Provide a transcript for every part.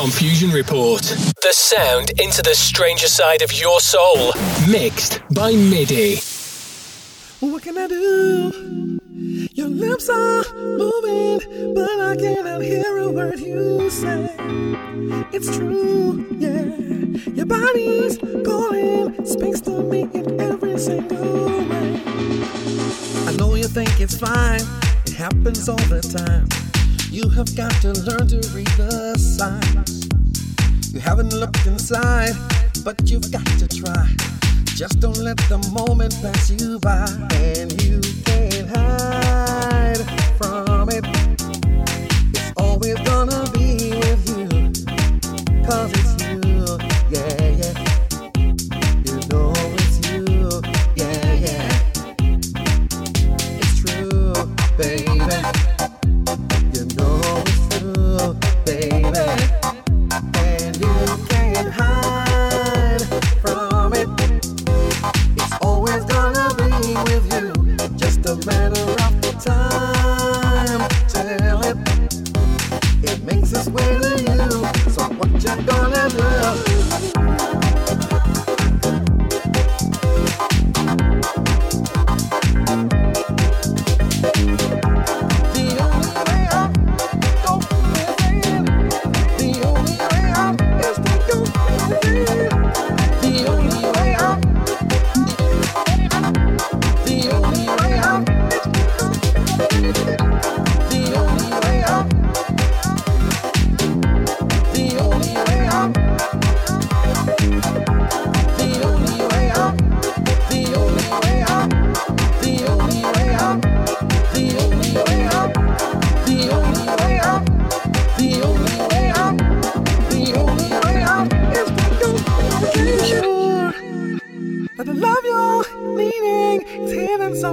Confusion Report. The sound into the stranger side of your soul. Mixed by MIDI. What can I do? Your lips are moving, but I cannot hear a word you say. It's true, yeah. Your body's calling, speaks to me in every single way. I know you think it's fine, it happens all the time. You have got to learn to read the signs. You haven't looked inside, but you've got to try. Just don't let the moment pass you by, and you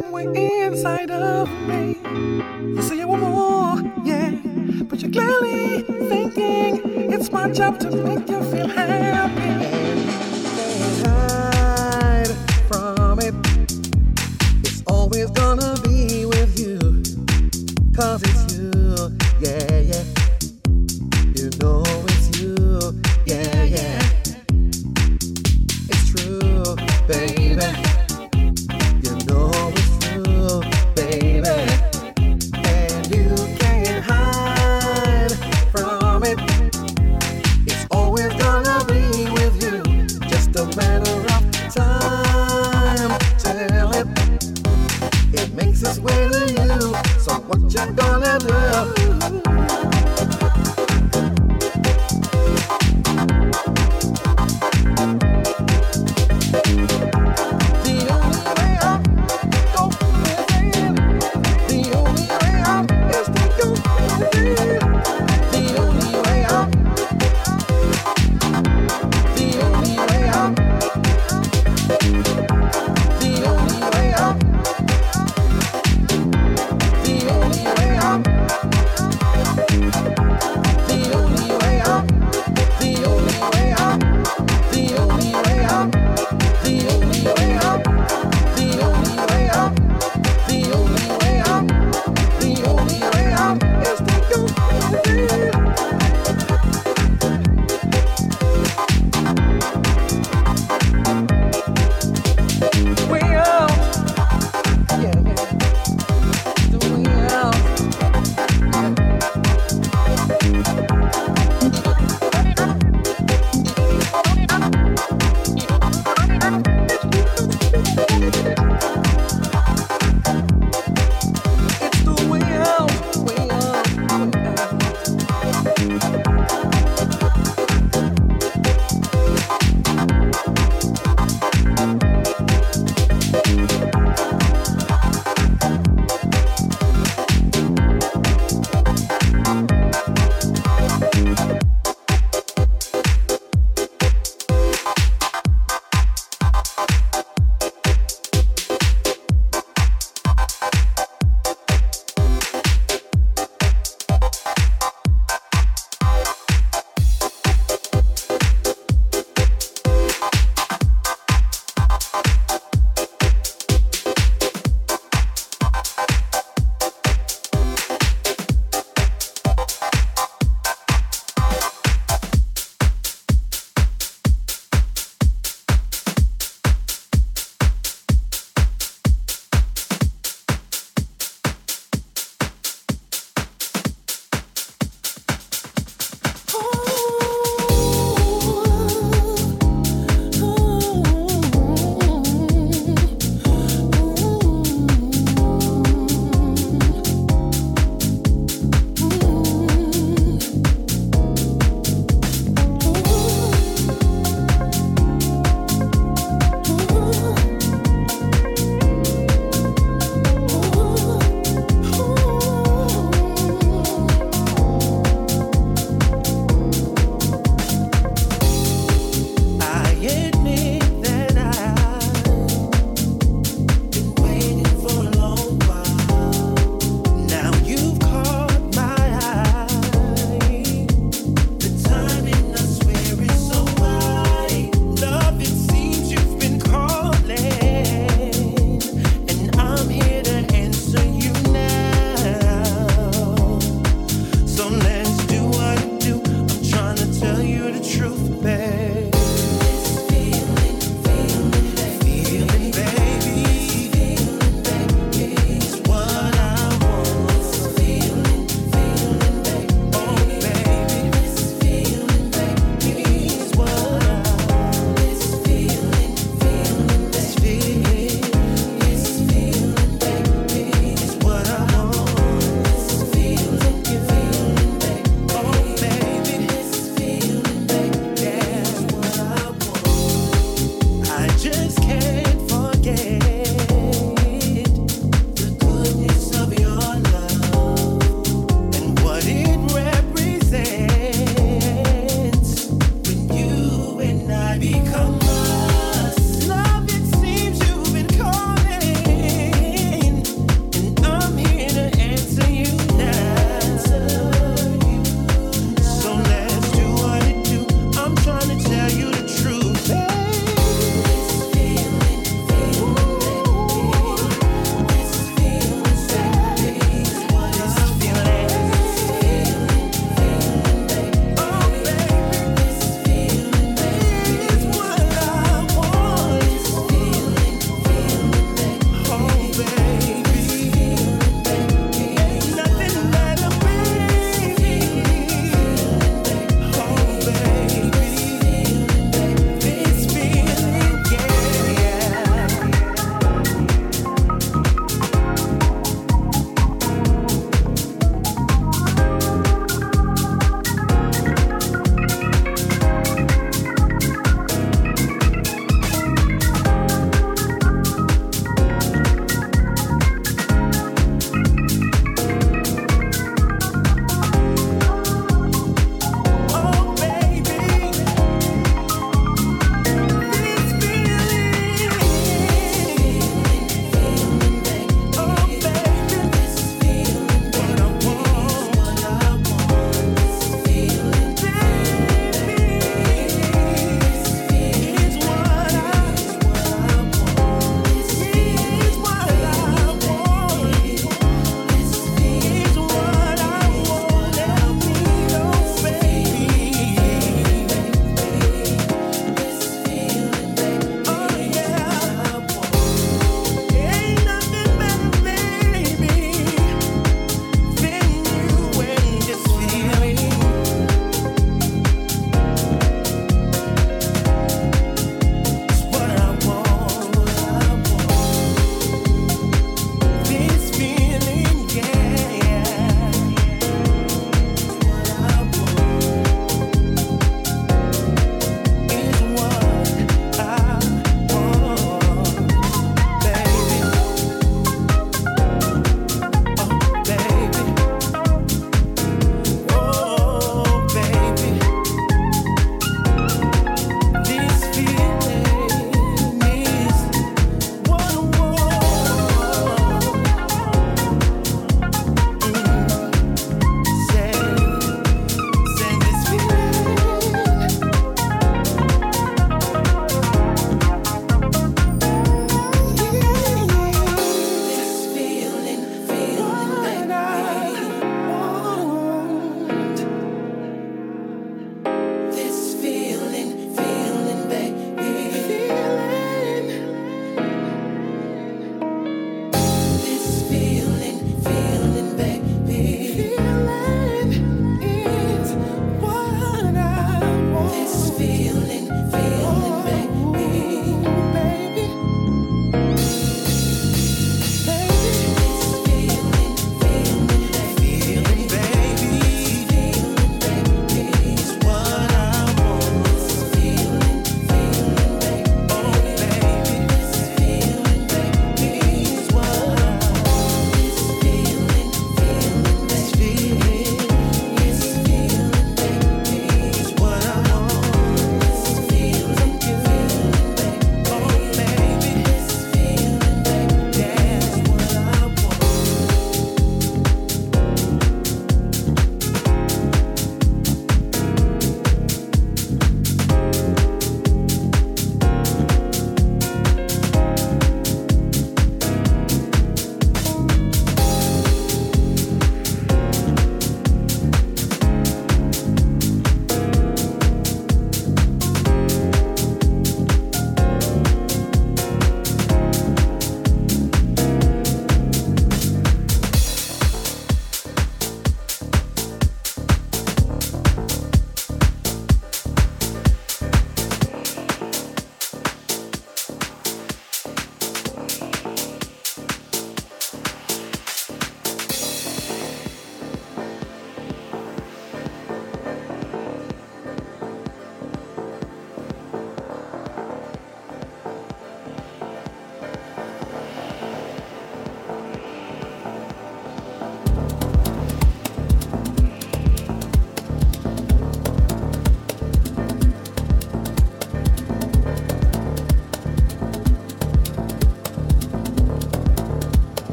somewhere inside of me. You say you want more, yeah, but you're clearly thinking it's my job to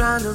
safe.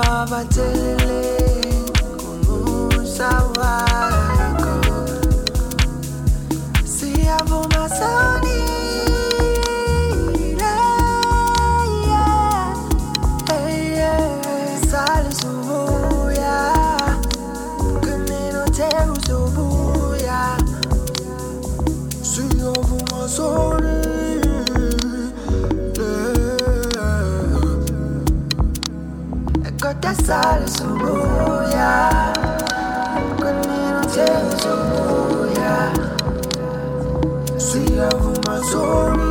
baba telele kumusawa sales umoya kuninotezo moya siyavuma zoni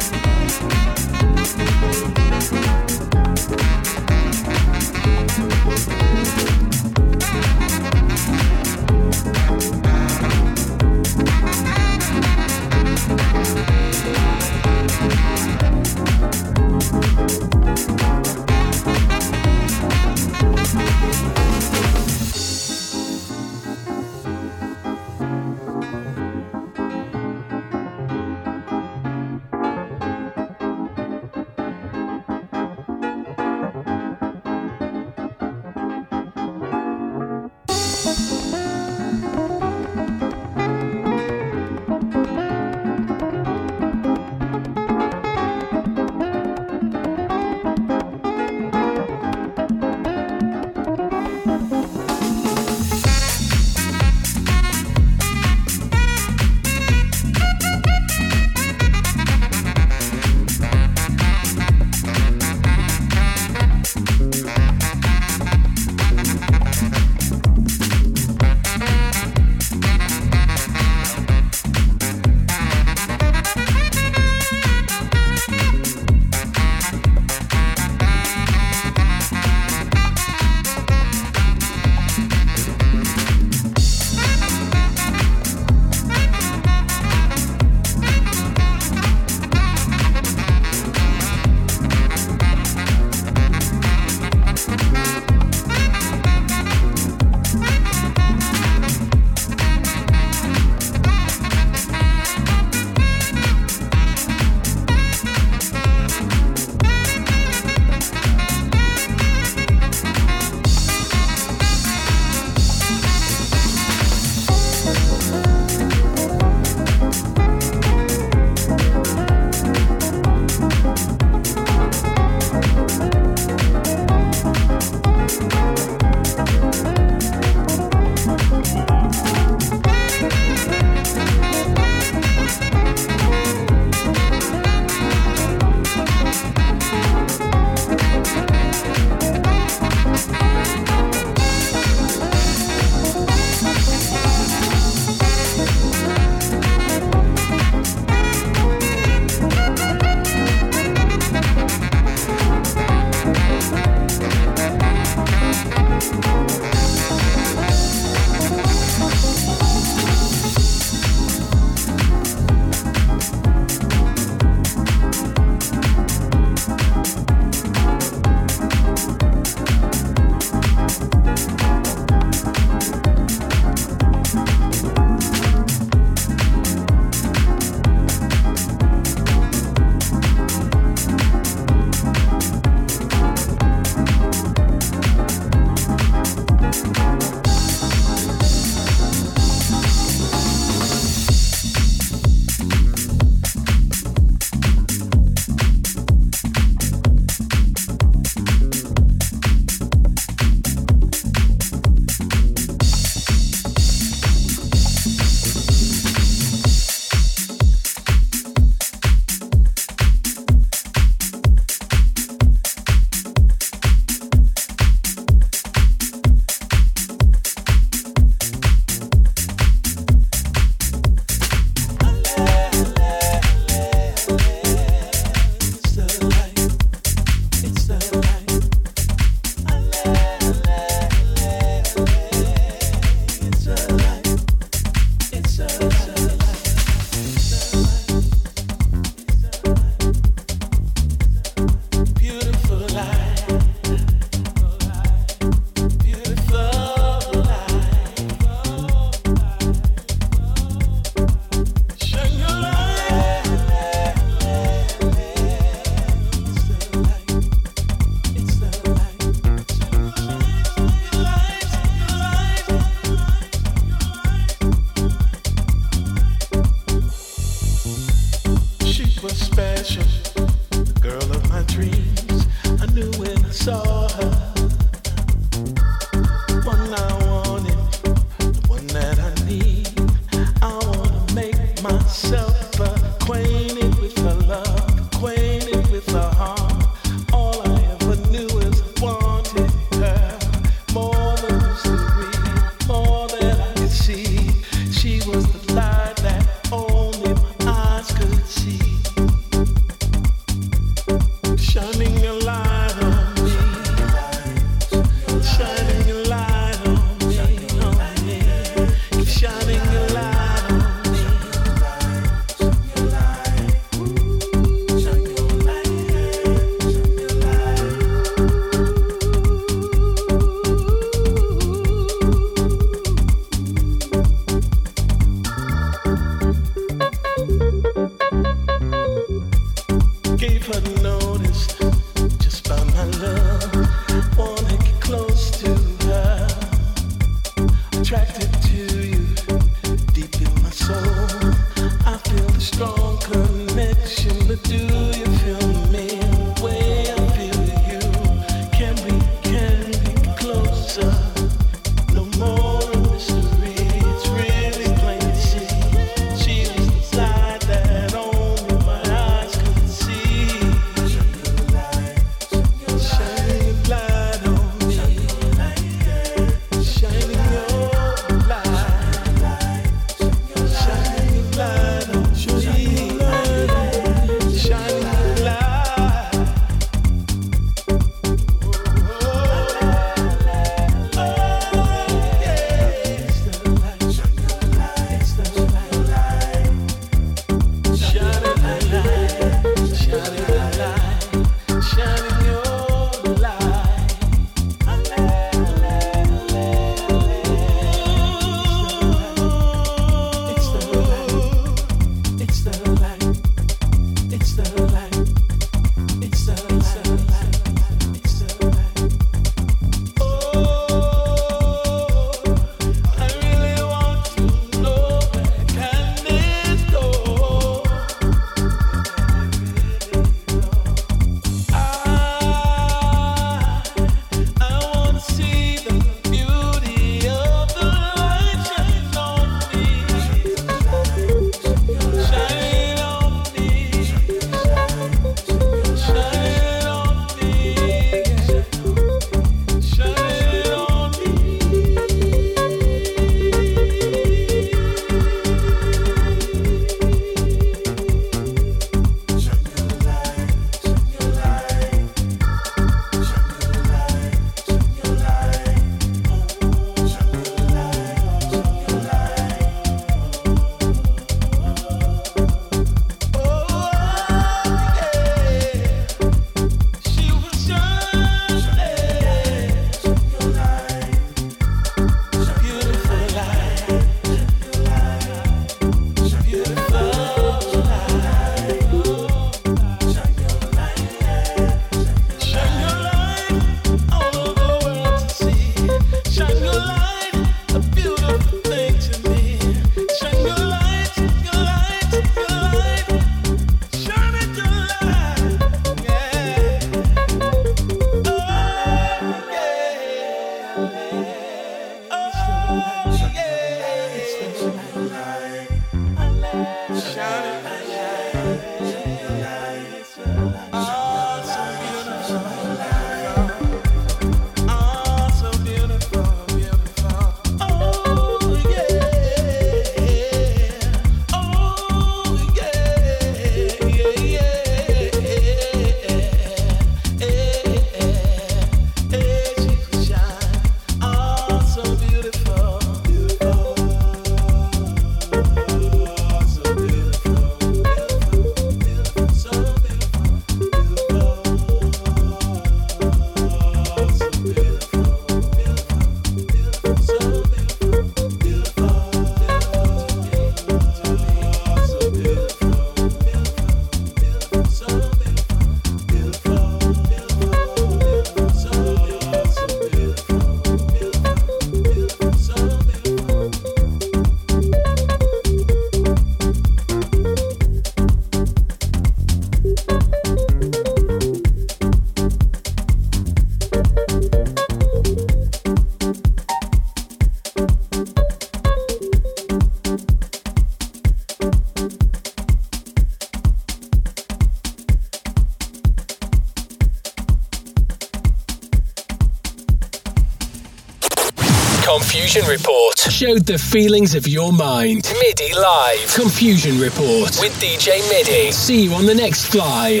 Confusion Report showed the feelings of your mind. MIDI Live. Confusion Report with DJ MIDI. See you on the next fly.